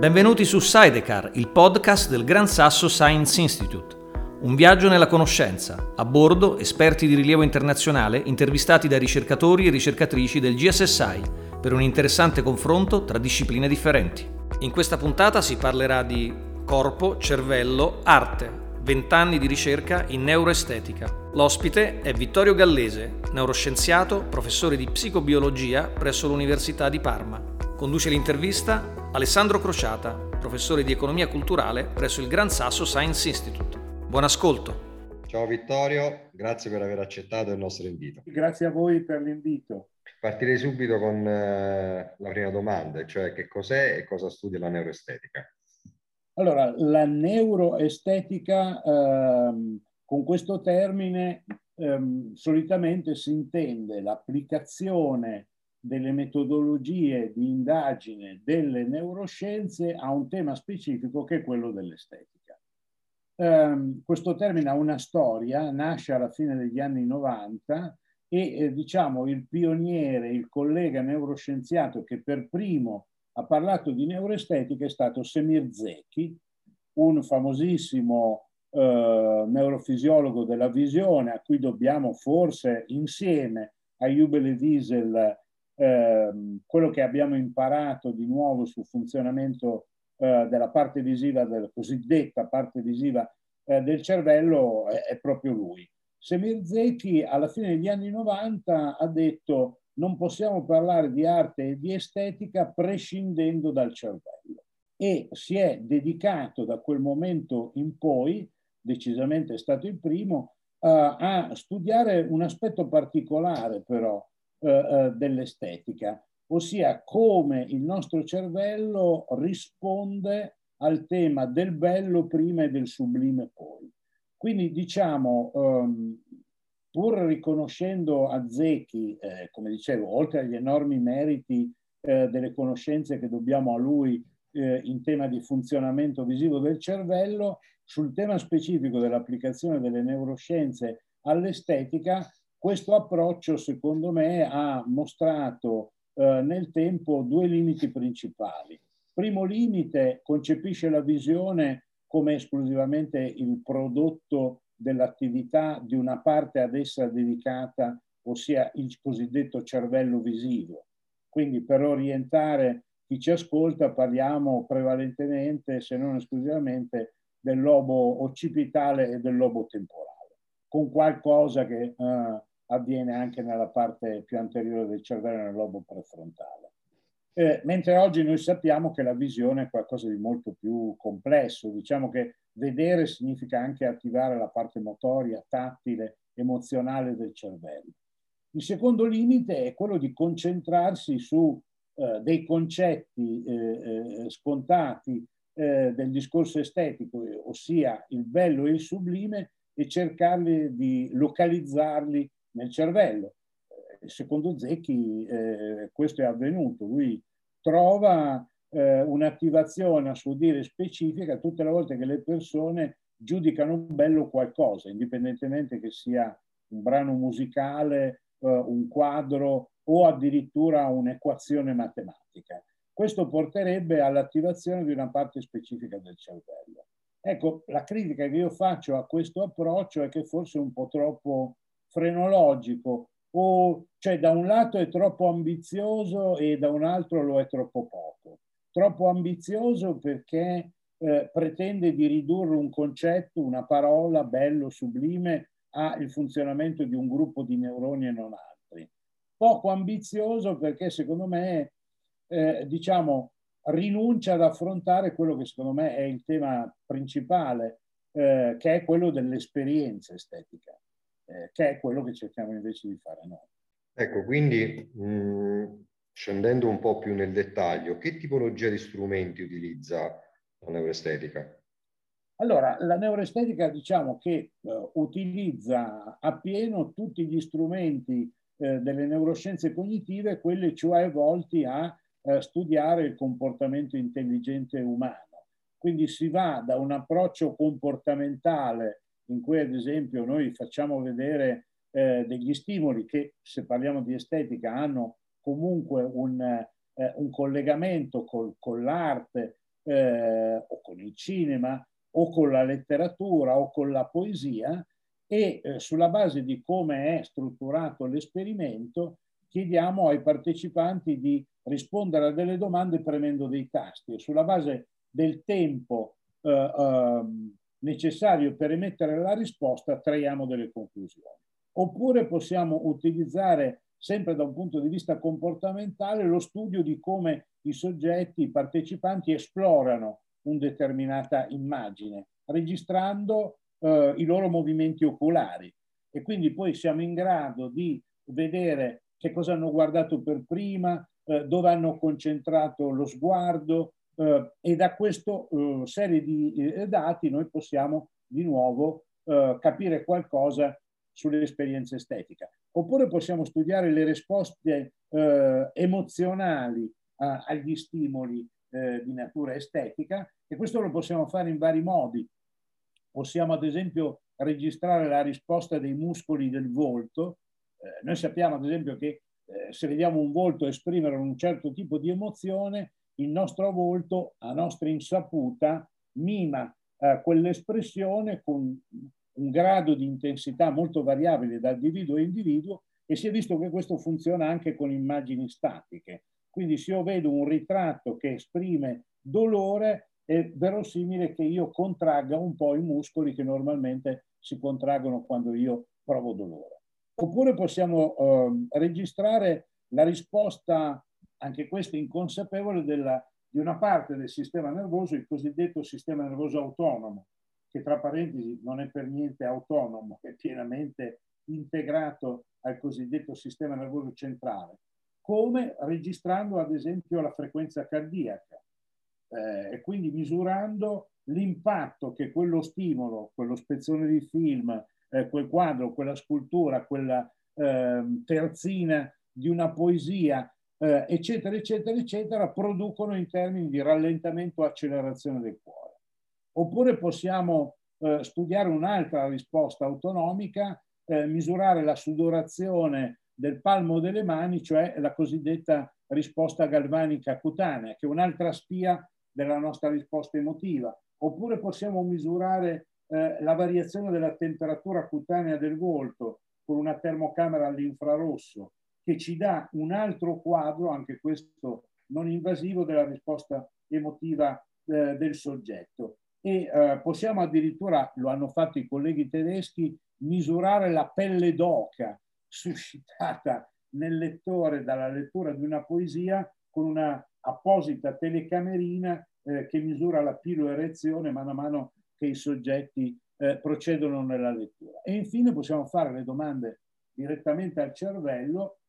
Benvenuti su Sidecar, il podcast del Gran Sasso Science Institute. Un viaggio nella conoscenza. A bordo esperti di rilievo internazionale intervistati da ricercatori e ricercatrici del GSSI per un interessante confronto tra discipline differenti. In questa puntata si parlerà di corpo, cervello, arte, 20 anni di ricerca in neuroestetica. L'ospite è Vittorio Gallese, neuroscienziato, professore di psicobiologia presso l'Università di Parma. Conduce l'intervista Alessandro Crociata, professore di economia culturale presso il Gran Sasso Science Institute. Buon ascolto. Ciao Vittorio, grazie per aver accettato il nostro invito. Grazie a voi per l'invito. Partirei subito con eh, la prima domanda, cioè che cos'è e cosa studia la neuroestetica? Allora, la neuroestetica, ehm, con questo termine, ehm, solitamente si intende l'applicazione delle metodologie di indagine delle neuroscienze a un tema specifico che è quello dell'estetica. Um, questo termine ha una storia, nasce alla fine degli anni 90 e eh, diciamo il pioniere, il collega neuroscienziato che per primo ha parlato di neuroestetica è stato Semir Zeki, un famosissimo eh, neurofisiologo della visione a cui dobbiamo forse insieme a Jubele Wiesel Ehm, quello che abbiamo imparato di nuovo sul funzionamento eh, della parte visiva, della cosiddetta parte visiva eh, del cervello, è, è, proprio lui. Semir Zeki alla fine degli anni 90 ha detto non possiamo parlare di arte e di estetica prescindendo dal cervello e si è dedicato da quel momento in poi, decisamente stato il primo, uh, a studiare un aspetto particolare però eh, eh, dell'estetica, ossia come il nostro cervello risponde al tema del bello prima e del sublime poi. Quindi diciamo, um, pur riconoscendo a Zecchi, eh, come dicevo, oltre agli enormi meriti eh, delle conoscenze che dobbiamo a lui eh, in tema di funzionamento visivo del cervello, sul tema specifico dell'applicazione delle neuroscienze all'estetica, questo approccio, secondo me, ha mostrato eh, nel tempo due limiti principali. Primo limite, concepisce la visione come esclusivamente il prodotto dell'attività di una parte ad essa dedicata, ossia il cosiddetto cervello visivo. Quindi per orientare chi ci ascolta parliamo prevalentemente, se non esclusivamente, del lobo occipitale e del lobo temporale, con qualcosa che eh, avviene anche nella parte più anteriore del cervello, nel lobo prefrontale. Eh, mentre oggi noi sappiamo che la visione è qualcosa di molto più complesso, diciamo che vedere significa anche attivare la parte motoria, tattile, emozionale del cervello. Il secondo limite è quello di concentrarsi su eh, dei concetti eh, eh scontati eh, del discorso estetico, ossia il bello e il sublime, e cercarli di localizzarli nel cervello. Eh, secondo Zecchi eh, questo è avvenuto, lui trova eh, un'attivazione a suo dire specifica tutte le volte che le persone giudicano bello qualcosa, indipendentemente che sia un brano musicale, eh, un quadro o addirittura un'equazione matematica. Questo porterebbe all'attivazione di una parte specifica del cervello. Ecco, la critica che io faccio a questo approccio è che forse è un po' troppo frenologico, o cioè da un lato è troppo ambizioso e da un altro lo è troppo poco. Troppo ambizioso perché eh, pretende di ridurre un concetto, una parola bello, sublime, al funzionamento di un gruppo di neuroni e non altri. Poco ambizioso perché secondo me, eh, diciamo, rinuncia ad affrontare quello che secondo me è il tema principale, eh, che è quello dell'esperienza estetica eh, che è quello che cerchiamo invece di fare noi. Ecco, quindi mh, scendendo un po' più nel dettaglio, che tipologia di strumenti utilizza la neuroestetica? Allora, la neuroestetica diciamo che eh, utilizza appieno tutti gli strumenti eh, delle neuroscienze cognitive, quelli cioè volti a eh, studiare il comportamento intelligente umano. Quindi si va da un approccio comportamentale in cui ad esempio noi facciamo vedere eh, degli stimoli che, se parliamo di estetica, hanno comunque un, eh, un collegamento col, con l'arte eh, o con il cinema o con la letteratura o con la poesia e eh, sulla base di come è strutturato l'esperimento chiediamo ai partecipanti di rispondere a delle domande premendo dei tasti e sulla base del tempo eh, eh, necessario per emettere la risposta traiamo delle conclusioni. Oppure possiamo utilizzare sempre da un punto di vista comportamentale lo studio di come i soggetti, i partecipanti esplorano una determinata immagine, registrando eh, i loro movimenti oculari. E quindi poi siamo in grado di vedere che cosa hanno guardato per prima, eh, dove hanno concentrato lo sguardo eh, e da questa eh, serie di eh, dati noi possiamo di nuovo eh, capire qualcosa sull'esperienza estetica. Oppure possiamo studiare le risposte emozionali agli stimoli di natura estetica e questo lo possiamo fare in vari modi. Possiamo ad esempio registrare la risposta dei muscoli del volto eh, noi sappiamo ad esempio che eh, se vediamo un volto esprimere un certo tipo di emozione, il nostro volto a nostra insaputa mima eh, quell'espressione con un grado di intensità molto variabile da individuo a individuo e si è visto che questo funziona anche con immagini statiche. Quindi se io vedo un ritratto che esprime dolore, è verosimile che io contragga un po' i muscoli che normalmente si contraggono quando io provo dolore. Oppure possiamo eh, registrare la risposta, anche questa inconsapevole, della, di una parte del sistema nervoso, il cosiddetto sistema nervoso autonomo, che tra parentesi non è per niente autonomo, è pienamente integrato al cosiddetto sistema nervoso centrale, come registrando ad esempio la frequenza cardiaca eh, e quindi misurando l'impatto che quello stimolo, quello spezzone di film, eh, quel quadro, quella scultura, quella eh, terzina di una poesia, eh, eccetera, eccetera, eccetera, producono in termini di rallentamento o accelerazione del cuore. Oppure possiamo eh, studiare un'altra risposta autonomica, eh, misurare la sudorazione del palmo delle mani, cioè la cosiddetta risposta galvanica cutanea, che è un'altra spia della nostra risposta emotiva. Oppure possiamo misurare eh, la variazione della temperatura cutanea del volto con una termocamera all'infrarosso che ci dà un altro quadro, anche questo non invasivo, della risposta emotiva eh, del soggetto. E eh, possiamo addirittura, lo hanno fatto i colleghi tedeschi, misurare la pelle d'oca suscitata nel lettore dalla lettura di una poesia con una apposita telecamerina eh, che misura la piloerezione mano a mano che i soggetti eh, procedono nella lettura. E infine possiamo fare le domande direttamente al cervello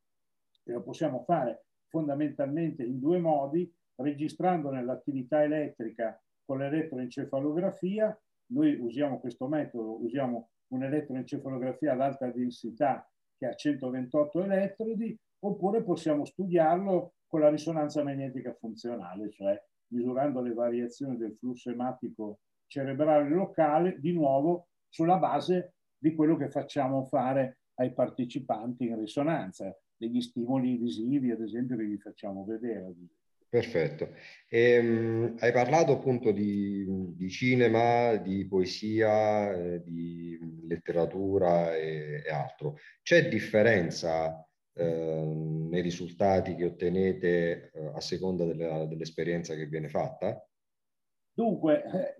e lo possiamo fare fondamentalmente in due modi, registrando nell'attività elettrica con l'elettroencefalografia. Noi usiamo questo metodo, usiamo un'elettroencefalografia ad alta densità che ha 128 elettrodi, oppure possiamo studiarlo con la risonanza magnetica funzionale, cioè misurando le variazioni del flusso ematico cerebrale locale, di nuovo sulla base di quello che facciamo fare ai partecipanti in risonanza, degli stimoli visivi, ad esempio, che gli facciamo vedere. Perfetto. E, um, hai parlato appunto di, di cinema, di poesia, eh, di letteratura e, e, altro. C'è differenza eh, nei risultati che ottenete eh, a seconda della, dell'esperienza che viene fatta? Dunque, eh,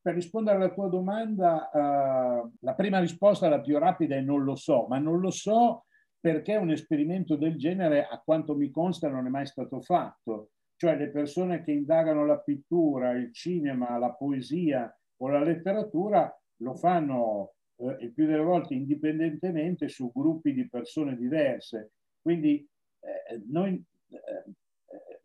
per rispondere alla tua domanda, uh, la prima risposta, la più rapida, è non lo so, ma non lo so perché un esperimento del genere, a quanto mi consta, non è mai stato fatto. Cioè le persone che indagano la pittura, il cinema, la poesia o la letteratura lo fanno eh, il più delle volte indipendentemente su gruppi di persone diverse. Quindi eh, noi eh,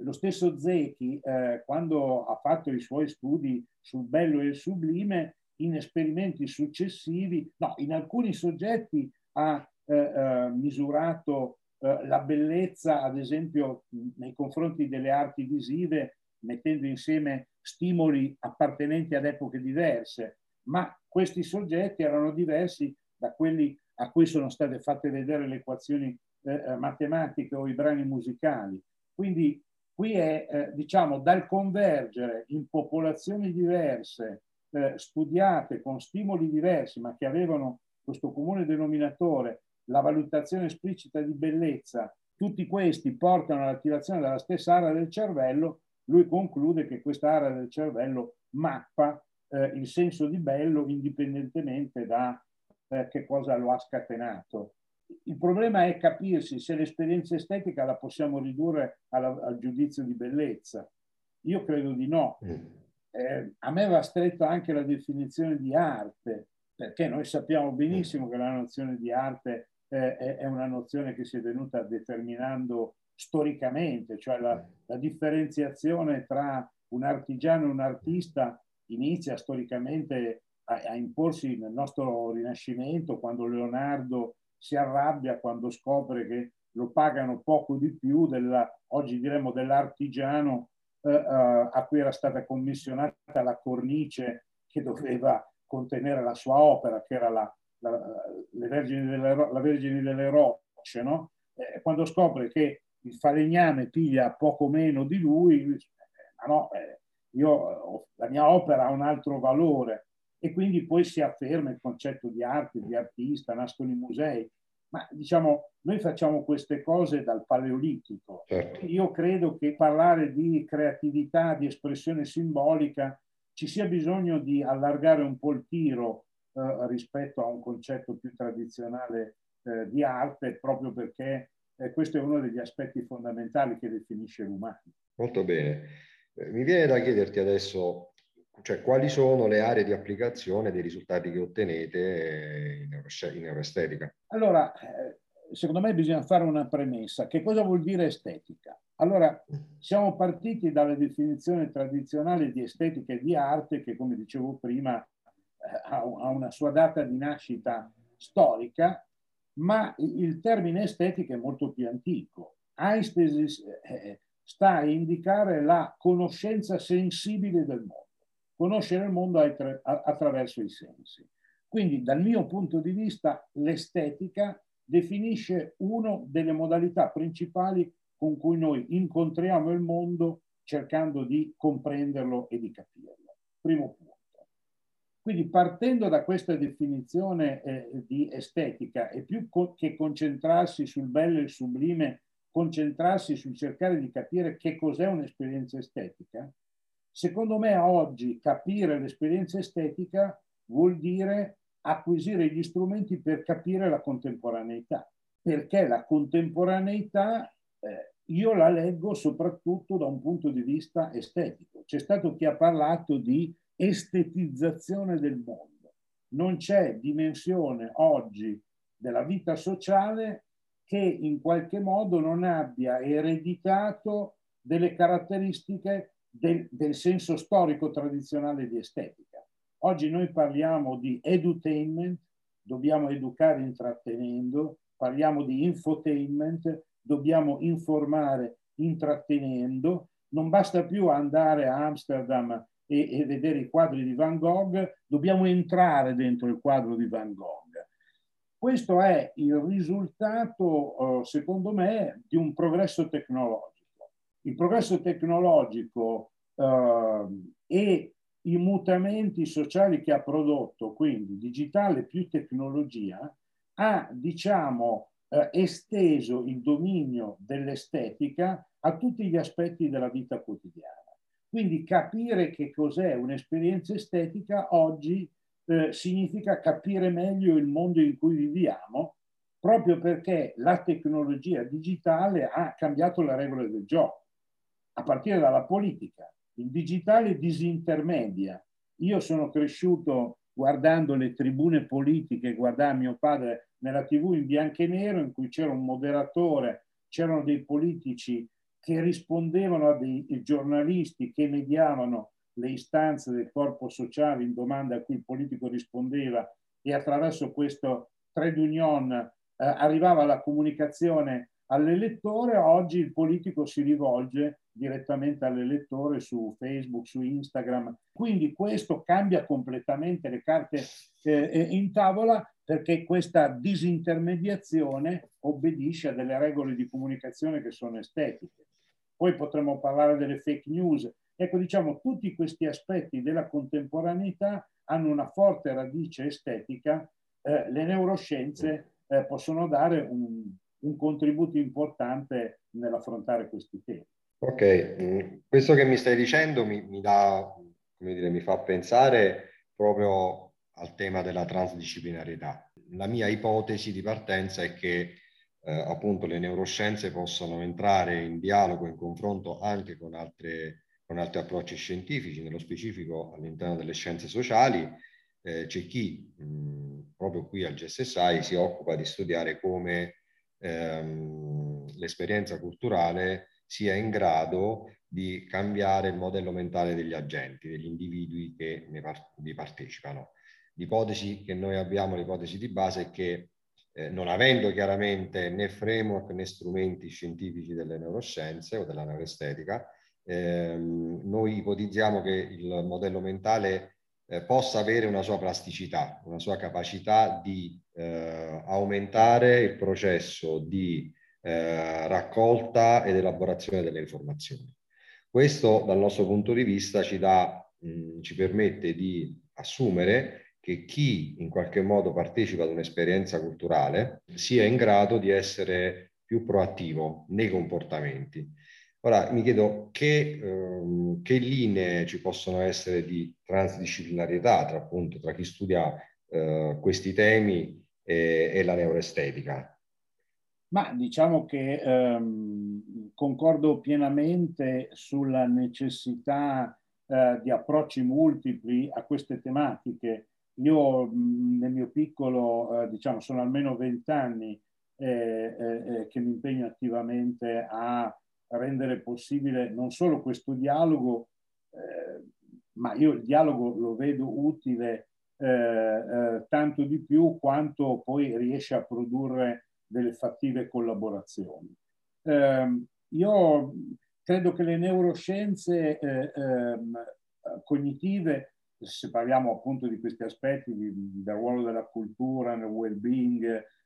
lo stesso Zecchi, eh, quando ha fatto i suoi studi sul bello e il sublime, in esperimenti successivi, no, in alcuni soggetti ha eh, eh, misurato eh, la bellezza, ad esempio, nei confronti delle arti visive, mettendo insieme stimoli appartenenti ad epoche diverse, ma questi soggetti erano diversi da quelli a cui sono state fatte vedere le equazioni eh, eh, matematiche o i brani musicali. Quindi qui è, eh, diciamo, dal convergere in popolazioni diverse, eh, studiate con stimoli diversi, ma che avevano questo comune denominatore, la valutazione esplicita di bellezza, tutti questi portano all'attivazione della stessa area del cervello, lui conclude che questa area del cervello mappa eh, il senso di bello indipendentemente da eh, che cosa lo ha scatenato. Il problema è capirsi se l'esperienza estetica la possiamo ridurre alla, al giudizio di bellezza. Io credo di no. Mm. Eh, a me va stretta anche la definizione di arte, perché noi sappiamo benissimo che la nozione di arte eh, è una nozione che si è venuta determinando storicamente, cioè la, la differenziazione tra un artigiano e un artista inizia storicamente a, a, imporsi nel nostro Rinascimento, quando Leonardo si arrabbia, quando scopre che lo pagano poco di più della, oggi diremmo dell'artigiano eh, eh, a cui era stata commissionata la cornice che doveva contenere la sua opera, che era la, la, le vergini delle, la Vergine delle Rocce, no? eh, quando scopre che il falegname piglia poco meno di lui, ma no, eh, io, la mia opera ha un altro valore e quindi poi si afferma il concetto di arte, di artista, nascono i musei. Ma diciamo, noi facciamo queste cose dal paleolitico. Certo. Io credo che parlare di creatività, di espressione simbolica, ci sia bisogno di allargare un po' il tiro eh, rispetto a un concetto più tradizionale eh, di arte, proprio perché eh, questo è uno degli aspetti fondamentali che definisce l'umano. Molto bene. Eh, mi viene da chiederti adesso cioè, quali sono le aree di applicazione dei risultati che ottenete in, neuro- in neuroestetica? Allora, eh, secondo me bisogna fare una premessa. Che cosa vuol dire estetica? Allora, siamo partiti dalla definizione tradizionale di estetica e di arte che, come dicevo prima, eh, ha una sua data di nascita storica, ma il termine estetica è molto più antico. Einstein sta a indicare la conoscenza sensibile del mondo, conoscere il mondo attraverso i sensi. Quindi dal mio punto di vista l'estetica definisce una delle modalità principali con cui noi incontriamo il mondo cercando di comprenderlo e di capirlo. Primo punto. Quindi partendo da questa definizione eh, di estetica e più co- che concentrarsi sul bello e il sublime concentrarsi sul cercare di capire che cos'è un'esperienza estetica, secondo me oggi capire l'esperienza estetica vuol dire acquisire gli strumenti per capire la contemporaneità, perché la contemporaneità eh, io la leggo soprattutto da un punto di vista estetico. C'è stato chi ha parlato di estetizzazione del mondo. Non c'è dimensione oggi della vita sociale che in qualche modo non abbia ereditato delle caratteristiche del, del senso storico tradizionale di estetica. Oggi noi parliamo di edutainment, dobbiamo educare intrattenendo, parliamo di infotainment, dobbiamo informare intrattenendo, non basta più andare a Amsterdam e, e, vedere i quadri di Van Gogh, dobbiamo entrare dentro il quadro di Van Gogh. Questo è il risultato, eh, secondo me, di un progresso tecnologico. Il progresso tecnologico eh, e i mutamenti sociali che ha prodotto, quindi digitale più tecnologia, ha, diciamo, eh, esteso il dominio dell'estetica a tutti gli aspetti della vita quotidiana. Quindi capire che cos'è un'esperienza estetica oggi eh, significa capire meglio il mondo in cui viviamo, proprio perché la tecnologia digitale ha cambiato le regole del gioco, a partire dalla politica. Il digitale disintermedia. Io sono cresciuto guardando le tribune politiche, guardavo mio padre nella tv in bianco e nero in cui c'era un moderatore, c'erano dei politici che rispondevano a dei giornalisti che mediavano le istanze del corpo sociale in domanda a cui il politico rispondeva e attraverso questo trade union eh, arrivava la comunicazione all'elettore, oggi il politico si rivolge direttamente all'elettore su Facebook, su Instagram. Quindi questo cambia completamente le carte eh, eh, in tavola perché questa disintermediazione obbedisce a delle regole di comunicazione che sono estetiche. Poi potremmo parlare delle fake news. Ecco, diciamo, tutti questi aspetti della contemporaneità hanno una forte radice estetica. Eh, le neuroscienze eh, possono dare un, un contributo importante nell'affrontare questi temi. Ok, mm, questo che mi stai dicendo mi, mi, dà, dire, mi fa pensare proprio al tema della transdisciplinarietà. La mia ipotesi di partenza è che eh, appunto le neuroscienze possano entrare in dialogo, in confronto anche con, altre, con altri approcci scientifici, nello specifico all'interno delle scienze sociali. Eh, c'è chi mh, mm, proprio qui al GSSI si occupa di studiare come ehm, l'esperienza culturale sia in grado di cambiare il modello mentale degli agenti, degli individui che ne par- vi partecipano. L'ipotesi che noi abbiamo, l'ipotesi di base è che eh, non avendo chiaramente né framework né strumenti scientifici delle neuroscienze o della neuroestetica, ehm, noi ipotizziamo che il modello mentale eh, possa avere una sua plasticità, una sua capacità di eh, aumentare il processo di eh, raccolta ed elaborazione delle informazioni. Questo dal nostro punto di vista ci, dà, mh, ci permette di assumere che chi in qualche modo partecipa ad un'esperienza culturale sia in grado di essere più proattivo nei comportamenti. Ora mi chiedo che, ehm, che linee ci possono essere di transdisciplinarietà tra, appunto, tra chi studia eh, questi temi e, e la neuroestetica. Ma diciamo che ehm, concordo pienamente sulla necessità eh, di approcci multipli a queste tematiche. Io mh, nel mio piccolo, eh, diciamo, sono almeno vent'anni eh, eh, eh che mi impegno attivamente a rendere possibile non solo questo dialogo, eh, ma io il dialogo lo vedo utile tanto di più quanto poi riesce a produrre delle fattive collaborazioni. Eh, io credo che le neuroscienze eh, eh, cognitive, se parliamo appunto di questi aspetti, di, del ruolo della cultura, nel well-being,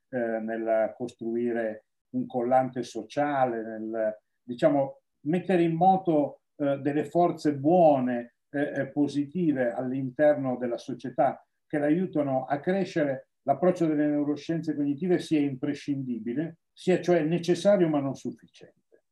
eh, nel costruire un collante sociale, nel diciamo, mettere in moto eh, delle forze buone, eh, positive all'interno della società che l'aiutano a crescere, l'approccio delle neuroscienze cognitive sia imprescindibile, sia cioè necessario ma non sufficiente.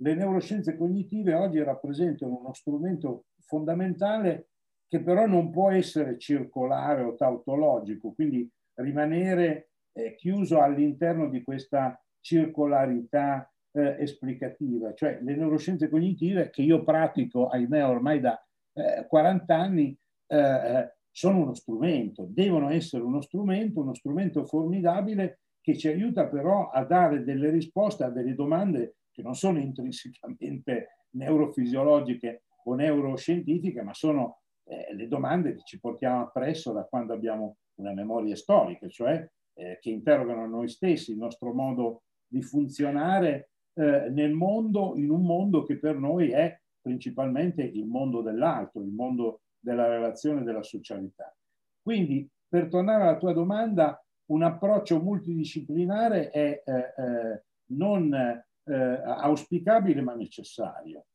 Le neuroscienze cognitive oggi rappresentano uno strumento fondamentale che però non può essere circolare o tautologico, quindi rimanere eh, chiuso all'interno di questa circolarità eh, esplicativa. Cioè le neuroscienze cognitive che io pratico, ahimè, ormai da eh, 40 anni, eh, eh sono uno strumento, devono essere uno strumento, uno strumento formidabile che ci aiuta però a dare delle risposte a delle domande che non sono intrinsecamente neurofisiologiche o neuroscientifiche, ma sono eh, le domande che ci portiamo appresso da quando abbiamo una memoria storica, cioè eh, che interrogano noi stessi, il nostro modo di funzionare eh, nel mondo, in un mondo che per noi è principalmente il mondo dell'altro, il mondo della relazione della socialità. Quindi, per tornare alla tua domanda, un approccio multidisciplinare è eh, eh, non eh, auspicabile ma necessario,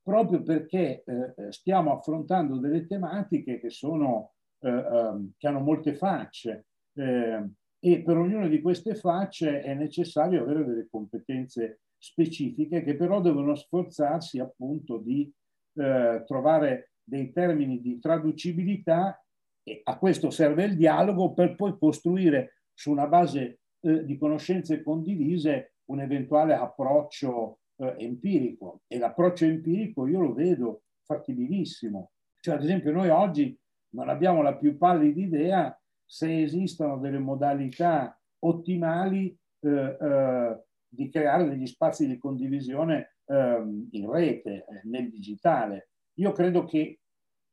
proprio perché eh, stiamo affrontando delle tematiche che, sono, eh, ehm, che hanno molte facce e per ognuna di queste facce è necessario avere delle competenze specifiche che però devono sforzarsi appunto di trovare dei termini di traducibilità e a questo serve il dialogo per poi costruire su una base eh, di conoscenze condivise un eventuale approccio eh, empirico e l'approccio empirico io lo vedo fattibilissimo. Cioè, ad esempio, noi oggi non abbiamo la più pallida idea se esistono delle modalità ottimali eh, eh di creare degli spazi di condivisione ehm, in rete, eh, nel digitale. Io credo che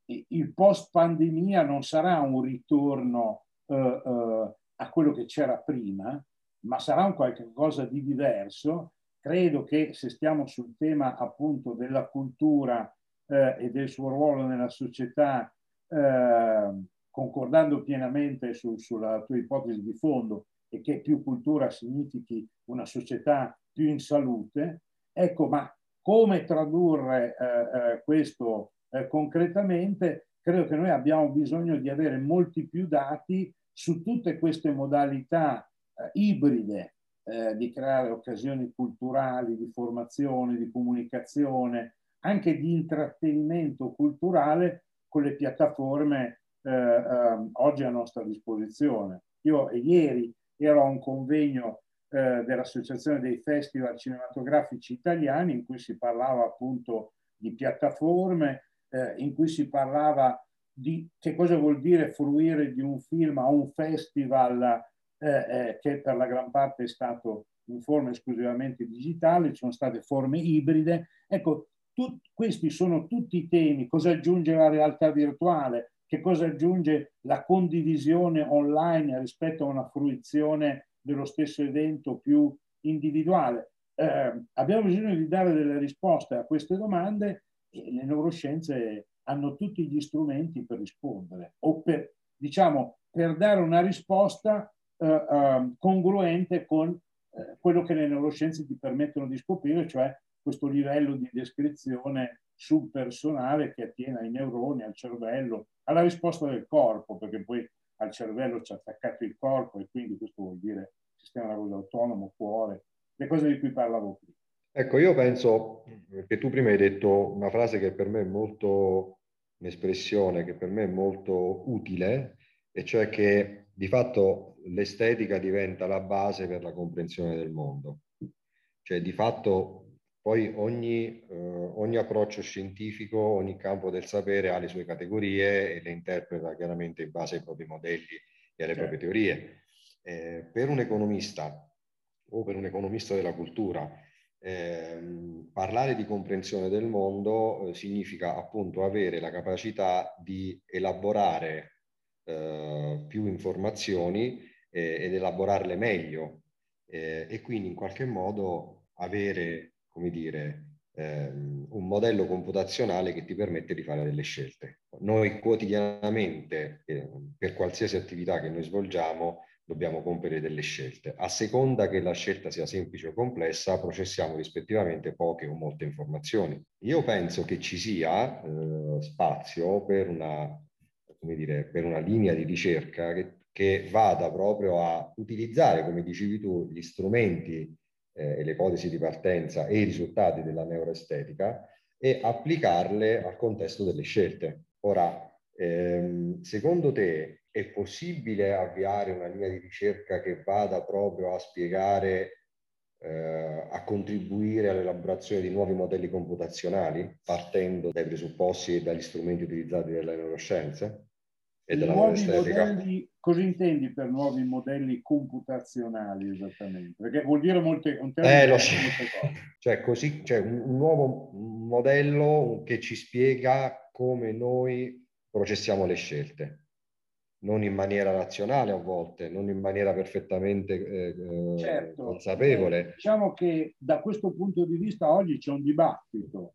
il post pandemia non sarà un ritorno uh, uh, a quello che c'era prima, ma sarà un qualche cosa di diverso credo che se stiamo sul tema appunto della cultura eh, e del suo ruolo nella società, eh, concordando pienamente su, sulla tua ipotesi di fondo e che più cultura significhi una società più in salute, ecco, ma come tradurre eh, eh questo eh, concretamente? Credo che noi abbiamo bisogno di avere molti più dati su tutte queste modalità eh, ibride eh, di creare occasioni culturali, di formazione, di comunicazione, anche di intrattenimento culturale con le piattaforme eh, eh, oggi a nostra disposizione. Io ieri ero a un convegno eh, dell'Associazione dei Festival Cinematografici Italiani in cui si parlava appunto di piattaforme, eh, in cui si parlava di che cosa vuol dire fruire di un film a un festival eh, eh, che per la gran parte è stato in forma esclusivamente digitale, ci sono state forme ibride. Ecco, tut, questi sono tutti temi. Cosa aggiunge la realtà virtuale? Che cosa aggiunge la condivisione online rispetto a una fruizione dello stesso evento più individuale? Eh, abbiamo bisogno di dare delle risposte a queste domande e le neuroscienze hanno tutti gli strumenti per rispondere o per, diciamo, per dare una risposta eh, eh, congruente con eh, quello che le neuroscienze ti permettono di scoprire, cioè questo livello di descrizione subpersonale che attiene ai neuroni, al cervello, alla risposta del corpo, perché poi al cervello ci ha attaccato il corpo e quindi questo vuol dire sistema nervoso autonomo, cuore, le cose di cui parlavo prima. Ecco, io penso che tu prima hai detto una frase che per me è molto, un'espressione che per me è molto utile, e cioè che di fatto l'estetica diventa la base per la comprensione del mondo. Cioè di fatto poi ogni, eh, ogni, approccio scientifico, ogni campo del sapere ha le sue categorie e le interpreta chiaramente in base ai propri modelli e alle certo. proprie teorie. Eh, per un economista o per un economista della cultura, eh, parlare di comprensione del mondo eh, significa appunto avere la capacità di elaborare eh, più informazioni eh, ed elaborarle meglio e quindi in qualche modo avere come dire, ehm, un modello computazionale che ti permette di fare delle scelte. Noi quotidianamente, eh, per qualsiasi attività che noi svolgiamo, dobbiamo compiere delle scelte. A seconda che la scelta sia semplice o complessa, processiamo rispettivamente poche o molte informazioni. Io penso che ci sia eh, spazio per una, come dire, per una linea di ricerca che, che vada proprio a utilizzare, come dicevi tu, gli strumenti eh, e le ipotesi di partenza e i risultati della neuroestetica e applicarle al contesto delle scelte. Ora, ehm, secondo te è possibile avviare una linea di ricerca che vada proprio a spiegare, eh, a contribuire all'elaborazione di nuovi modelli computazionali, partendo dai presupposti e dagli strumenti utilizzati dalle neuroscienze? e della nuovi modelli, cosa intendi per nuovi modelli computazionali esattamente? Perché vuol dire molte, un eh, lo so. cioè, così, cioè un, un nuovo modello che ci spiega come noi processiamo le scelte non in maniera razionale a volte, non in maniera perfettamente eh, certo. consapevole. Diciamo che da questo punto di vista oggi c'è un dibattito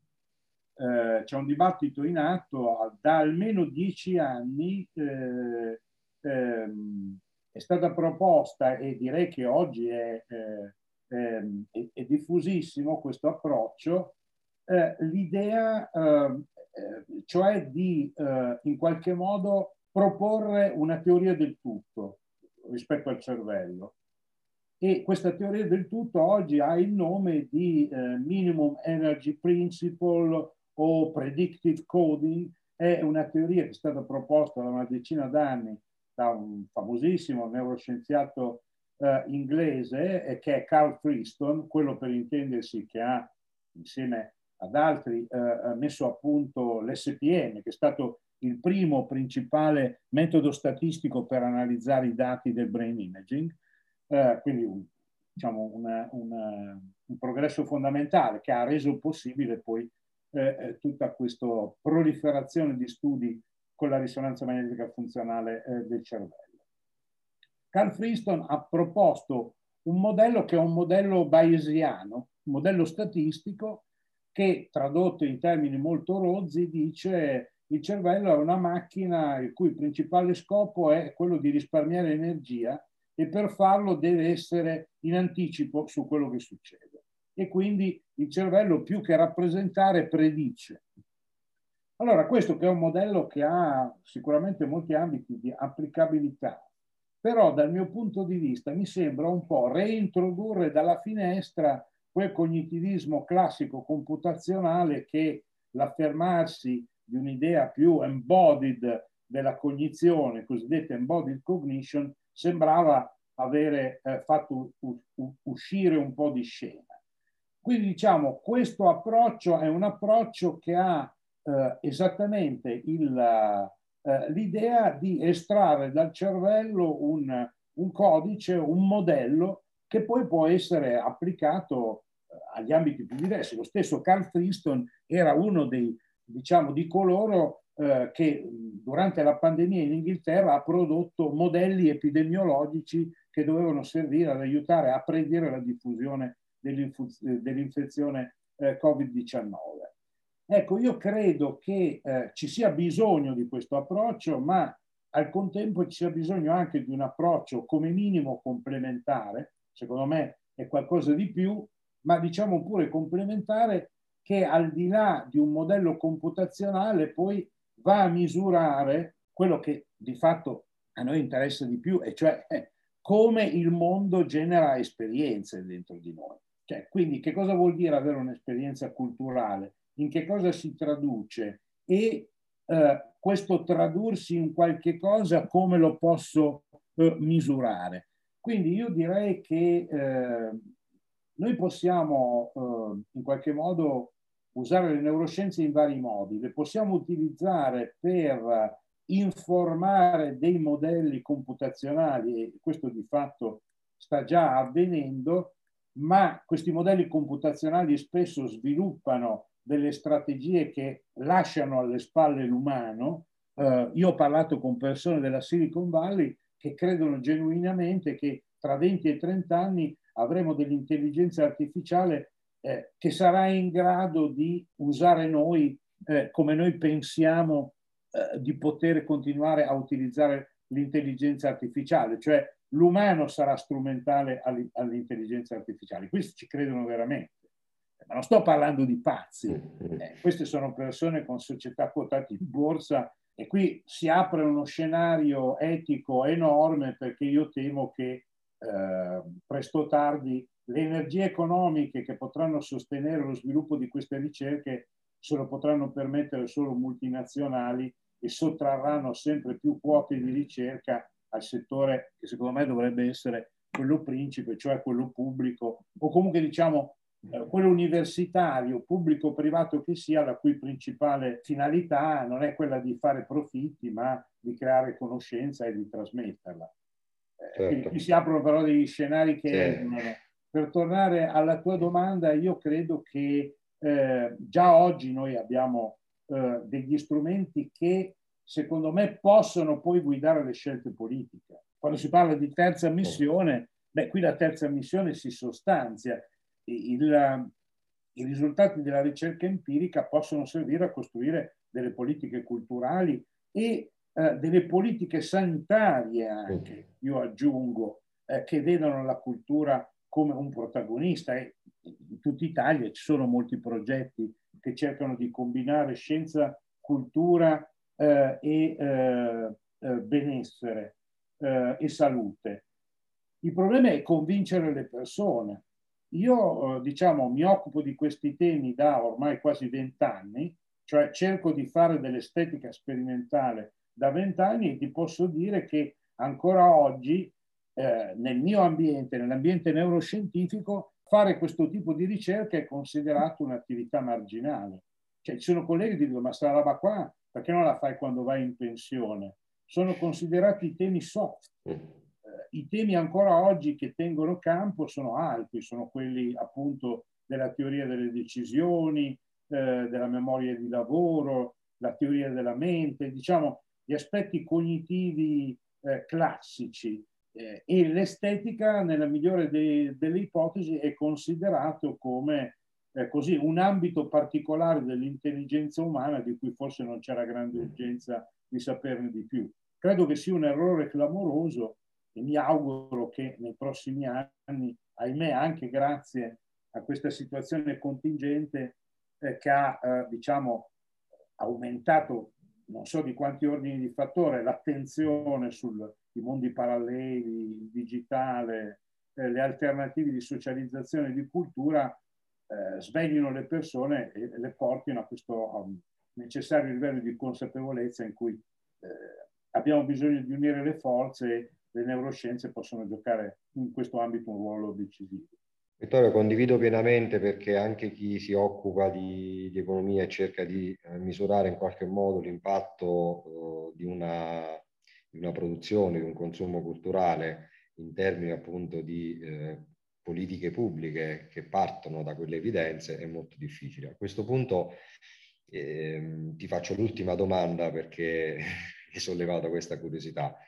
eh, c'è un dibattito in atto da almeno dieci anni. Eh, ehm, è stata proposta e direi che oggi è, eh, ehm, è, diffusissimo questo approccio, eh, l'idea ehm, eh, cioè di in qualche modo proporre una teoria del tutto rispetto al cervello. E questa teoria del tutto oggi ha il nome di eh, Minimum Energy Principle o predictive coding è una teoria che è stata proposta da una decina d'anni da un famosissimo neuroscienziato eh, inglese eh, che è Carl Friston, quello per intendersi che ha insieme ad altri eh, messo a punto l'SPM, che è stato il primo principale metodo statistico per analizzare i dati del brain imaging, eh, quindi un, diciamo una, una, un progresso fondamentale che ha reso possibile poi eh, eh, tutta questa proliferazione di studi con la risonanza magnetica funzionale eh, del cervello. Carl Friston ha proposto un modello che è un modello bayesiano, modello statistico che tradotto in termini molto rozzi dice il cervello è una macchina il cui principale scopo è quello di risparmiare energia e per farlo deve essere in anticipo su quello che succede. E quindi il cervello più che rappresentare predice. Allora, questo che è un modello che ha sicuramente molti ambiti di applicabilità, però dal mio punto di vista mi sembra un po' reintrodurre dalla finestra quel cognitivismo classico computazionale che l'affermarsi di un'idea più embodied della cognizione, cosiddetta embodied cognition, sembrava avere eh, fatto uscire un po' di scena. Quindi diciamo questo approccio è un approccio che ha eh, esattamente eh, l'idea di estrarre dal cervello un, un, codice, un modello che poi può essere applicato eh, agli ambiti più diversi. Lo stesso Carl Friston era uno dei, diciamo, di coloro eh, che durante la pandemia in Inghilterra ha prodotto modelli epidemiologici che dovevano servire ad aiutare a predire la diffusione dell'infezione eh, Covid-19. Ecco, io credo che eh, ci sia bisogno di questo approccio, ma al contempo ci sia bisogno anche di un approccio come minimo complementare, secondo me è qualcosa di più, ma diciamo pure complementare che al di là di un modello computazionale poi va a misurare quello che di fatto a noi interessa di più, e cioè eh, come il mondo genera esperienze dentro di noi. Cioè, quindi che cosa vuol dire avere un'esperienza culturale? In che cosa si traduce? E eh, questo tradursi in qualche cosa come lo posso eh, misurare? Quindi io direi che eh, noi possiamo eh, in qualche modo usare le neuroscienze in vari modi, le possiamo utilizzare per informare dei modelli computazionali e questo di fatto sta già avvenendo, ma questi modelli computazionali spesso sviluppano delle strategie che lasciano alle spalle l'umano. Uh, io ho parlato con persone della Silicon Valley che credono genuinamente che tra 20 e 30 anni avremo dell'intelligenza artificiale eh, che sarà in grado di usare noi eh, come noi pensiamo eh, di poter continuare a utilizzare l'intelligenza artificiale, cioè l'umano sarà strumentale all'intelligenza artificiale. Questi ci credono veramente. Ma non sto parlando di pazzi, eh, queste sono persone con società quotate in borsa e qui si apre uno scenario etico enorme perché io temo che eh, presto o tardi le energie economiche che potranno sostenere lo sviluppo di queste ricerche se lo potranno permettere solo multinazionali e sottrarranno sempre più quote di ricerca al settore che secondo me dovrebbe essere quello principe, cioè quello pubblico, o comunque diciamo eh, quello universitario, pubblico-privato che sia, la cui principale finalità non è quella di fare profitti, ma di creare conoscenza e di trasmetterla. Eh, certo. qui si aprono però degli scenari che sì. Per tornare alla tua domanda, io credo che eh, già oggi noi abbiamo degli strumenti che secondo me possono poi guidare le scelte politiche. Quando si parla di terza missione, beh, qui la terza missione si sostanzia. Il, I risultati della ricerca empirica possono servire a costruire delle politiche culturali e eh, delle politiche sanitarie anche, io aggiungo, eh, che vedono la cultura come un protagonista e in tutta Italia ci sono molti progetti che cercano di combinare scienza, cultura eh, e eh, eh, benessere eh, e salute. Il problema è convincere le persone. Io, eh, diciamo, mi occupo di questi temi da ormai quasi vent'anni, cioè cerco di fare dell'estetica sperimentale da vent'anni e ti posso dire che ancora oggi eh, nel mio ambiente, nell'ambiente neuroscientifico, fare questo tipo di ricerca è considerato un'attività marginale. Cioè, ci sono colleghi che dicono, ma sta roba qua, perché non la fai quando vai in pensione? Sono considerati temi soft. I temi ancora oggi che tengono campo sono altri, sono quelli appunto della teoria delle decisioni, eh, della memoria di lavoro, la teoria della mente, diciamo gli aspetti cognitivi eh, classici eh, e l'estetica, nella migliore dei, delle ipotesi, è considerato come eh, così, un ambito particolare dell'intelligenza umana di cui forse non c'era grande urgenza di saperne di più. Credo che sia un errore clamoroso e mi auguro che nei prossimi anni, ahimè anche grazie a questa situazione contingente eh, che ha eh, diciamo, aumentato non so di quanti ordini di fattore l'attenzione sui mondi paralleli, il digitale, eh, le alternative di socializzazione e di cultura, eh, sveglino le persone e le portino a questo um, necessario livello di consapevolezza in cui eh, abbiamo bisogno di unire le forze le neuroscienze possono giocare in questo ambito un ruolo decisivo. Vittorio, condivido pienamente perché anche chi si occupa di, di economia e cerca di eh, misurare in qualche modo l'impatto eh, di, una, di, una, produzione, di un consumo culturale in termini appunto di eh, politiche pubbliche che partono da quelle evidenze è molto difficile. A questo punto ehm, ti faccio l'ultima domanda perché hai sollevato questa curiosità.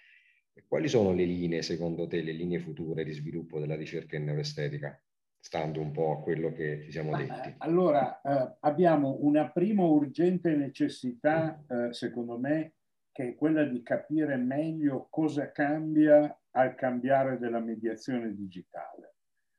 Quali sono le linee, secondo te, le linee future di sviluppo della ricerca in neuroestetica? stando un po' a quello che ci siamo detti. Allora, eh, abbiamo una prima urgente necessità, eh, secondo me, che è quella di capire meglio cosa cambia al cambiare della mediazione digitale.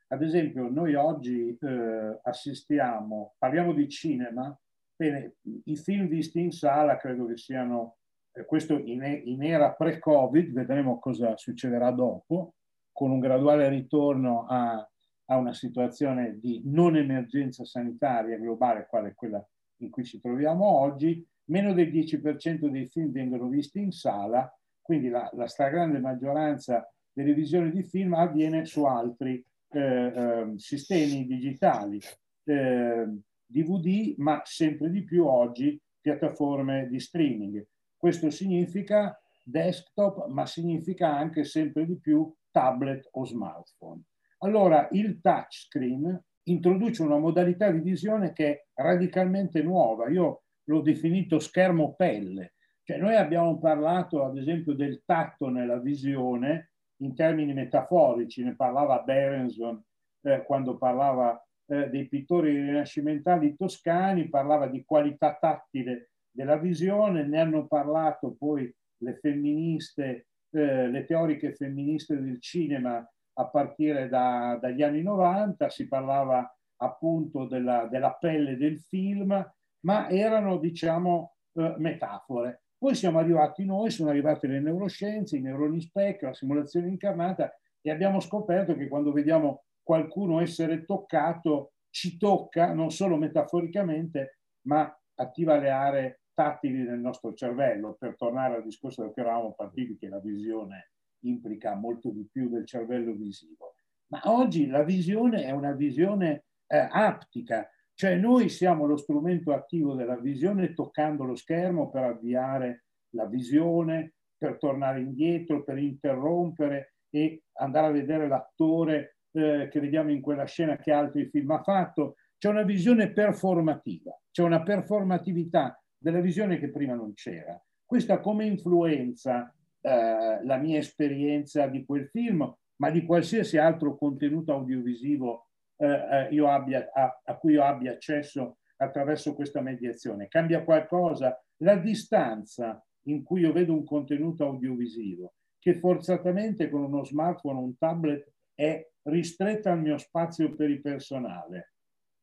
Ad esempio, noi oggi eh, assistiamo, parliamo di cinema, bene, i film visti in sala credo che siano, eh, questo in, era pre-Covid, vedremo cosa succederà dopo, con un graduale ritorno a a una situazione di non emergenza sanitaria globale, quale quella in cui ci troviamo oggi, meno del 10% dei film vengono visti in sala, quindi la, la stragrande maggioranza delle visioni di film avviene su altri eh, eh, sistemi digitali, eh, DVD, ma sempre di più oggi piattaforme di streaming. Questo significa desktop, ma significa anche sempre di più tablet o smartphone. Allora il touchscreen introduce una modalità di visione che è radicalmente nuova. Io l'ho definito schermo pelle. Cioè noi abbiamo parlato ad esempio del tatto nella visione in termini metaforici, ne parlava Berenson eh, quando parlava eh, dei pittori rinascimentali toscani, parlava di qualità tattile della visione, ne hanno parlato poi le femministe, eh, le teoriche femministe del cinema a partire da, dagli anni 90, si parlava appunto della, della pelle del film, ma erano diciamo eh, metafore. Poi siamo arrivati noi, sono arrivate le neuroscienze, i neuroni specchio, la simulazione incarnata e abbiamo scoperto che quando vediamo qualcuno essere toccato, ci tocca non solo metaforicamente, ma attiva le aree tattili del nostro cervello. Per tornare al discorso da cui eravamo partiti, che la visione implica molto di più del cervello visivo. Ma oggi la visione è una visione eh, aptica, cioè noi siamo lo strumento attivo della visione toccando lo schermo per avviare la visione, per tornare indietro, per interrompere e andare a vedere l'attore eh, che vediamo in quella scena che altri film ha fatto. C'è una visione performativa, c'è una performatività della visione che prima non c'era. Questa come influenza eh, la mia esperienza di quel film, ma di qualsiasi altro contenuto audiovisivo eh, eh, io abbia, a, a cui io abbia accesso attraverso questa mediazione. Cambia qualcosa? La distanza in cui io vedo un contenuto audiovisivo che forzatamente con uno smartphone o un tablet è ristretta al mio spazio peripersonale,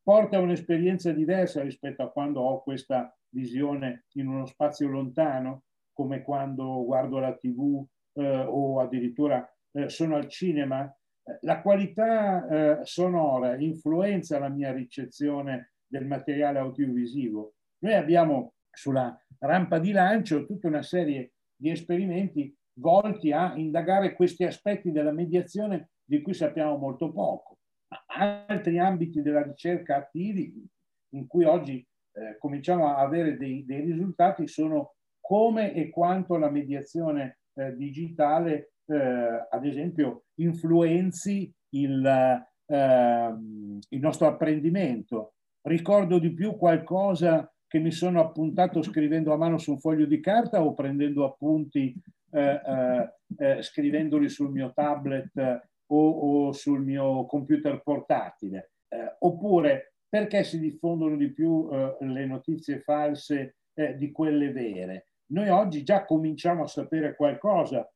porta a un'esperienza diversa rispetto a quando ho questa visione in uno spazio lontano come quando guardo la tv eh, o addirittura eh, sono al cinema, eh, la qualità eh, sonora influenza la mia ricezione del materiale audiovisivo. Noi abbiamo sulla rampa di lancio tutta una serie di esperimenti volti a indagare questi aspetti della mediazione di cui sappiamo molto poco. Altri ambiti della ricerca attivi in cui oggi eh, cominciamo a avere dei, dei risultati sono come e quanto la mediazione eh, digitale, eh, ad esempio, influenzi il, eh, il, nostro apprendimento. Ricordo di più qualcosa che mi sono appuntato scrivendo a mano su un foglio di carta o prendendo appunti eh, eh, eh scrivendoli sul mio tablet o, o sul mio computer portatile. oppure perché si diffondono di più le notizie false di quelle vere? Noi oggi già cominciamo a sapere qualcosa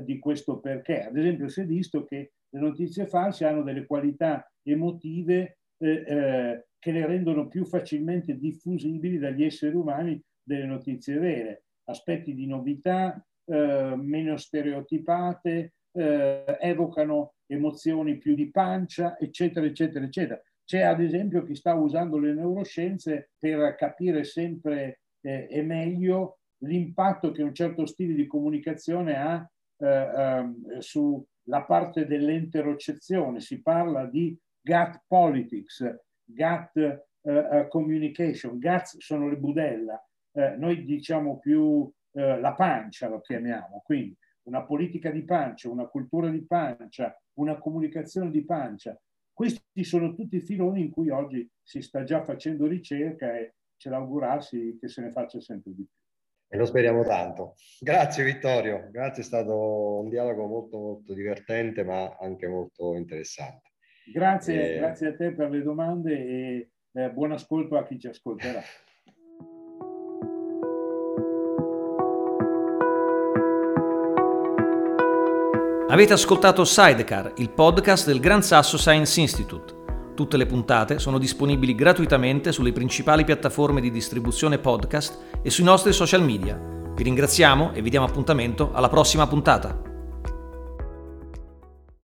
di questo perché. Ad esempio si è visto che le notizie false hanno delle qualità emotive eh, eh, che le rendono più facilmente diffusibili dagli esseri umani delle notizie vere, aspetti di novità, eh, meno stereotipate, eh, evocano emozioni più di pancia, eccetera, eccetera, eccetera. C'è ad esempio chi sta usando le neuroscienze per capire sempre eh, e meglio l'impatto che un certo stile di comunicazione ha eh, ehm, sulla parte dell'interocezione. Si parla di gut politics, gut uh, communication, guts sono le budella, uh, noi diciamo più uh, la pancia lo chiamiamo, quindi una politica di pancia, una cultura di pancia, una comunicazione di pancia. Questi sono tutti filoni in cui oggi si sta già facendo ricerca e c'è da augurarsi che se ne faccia sempre di più. E lo speriamo tanto. Grazie Vittorio, grazie, è stato un dialogo molto molto divertente ma anche molto interessante. Grazie, eh... grazie a te per le domande e eh, buon ascolto a chi ci ascolterà. Avete ascoltato Sidecar, il podcast del Gran Sasso Science Institute. Tutte le puntate sono disponibili gratuitamente sulle principali piattaforme di distribuzione podcast e sui nostri social media. Vi ringraziamo e vi diamo appuntamento alla prossima puntata.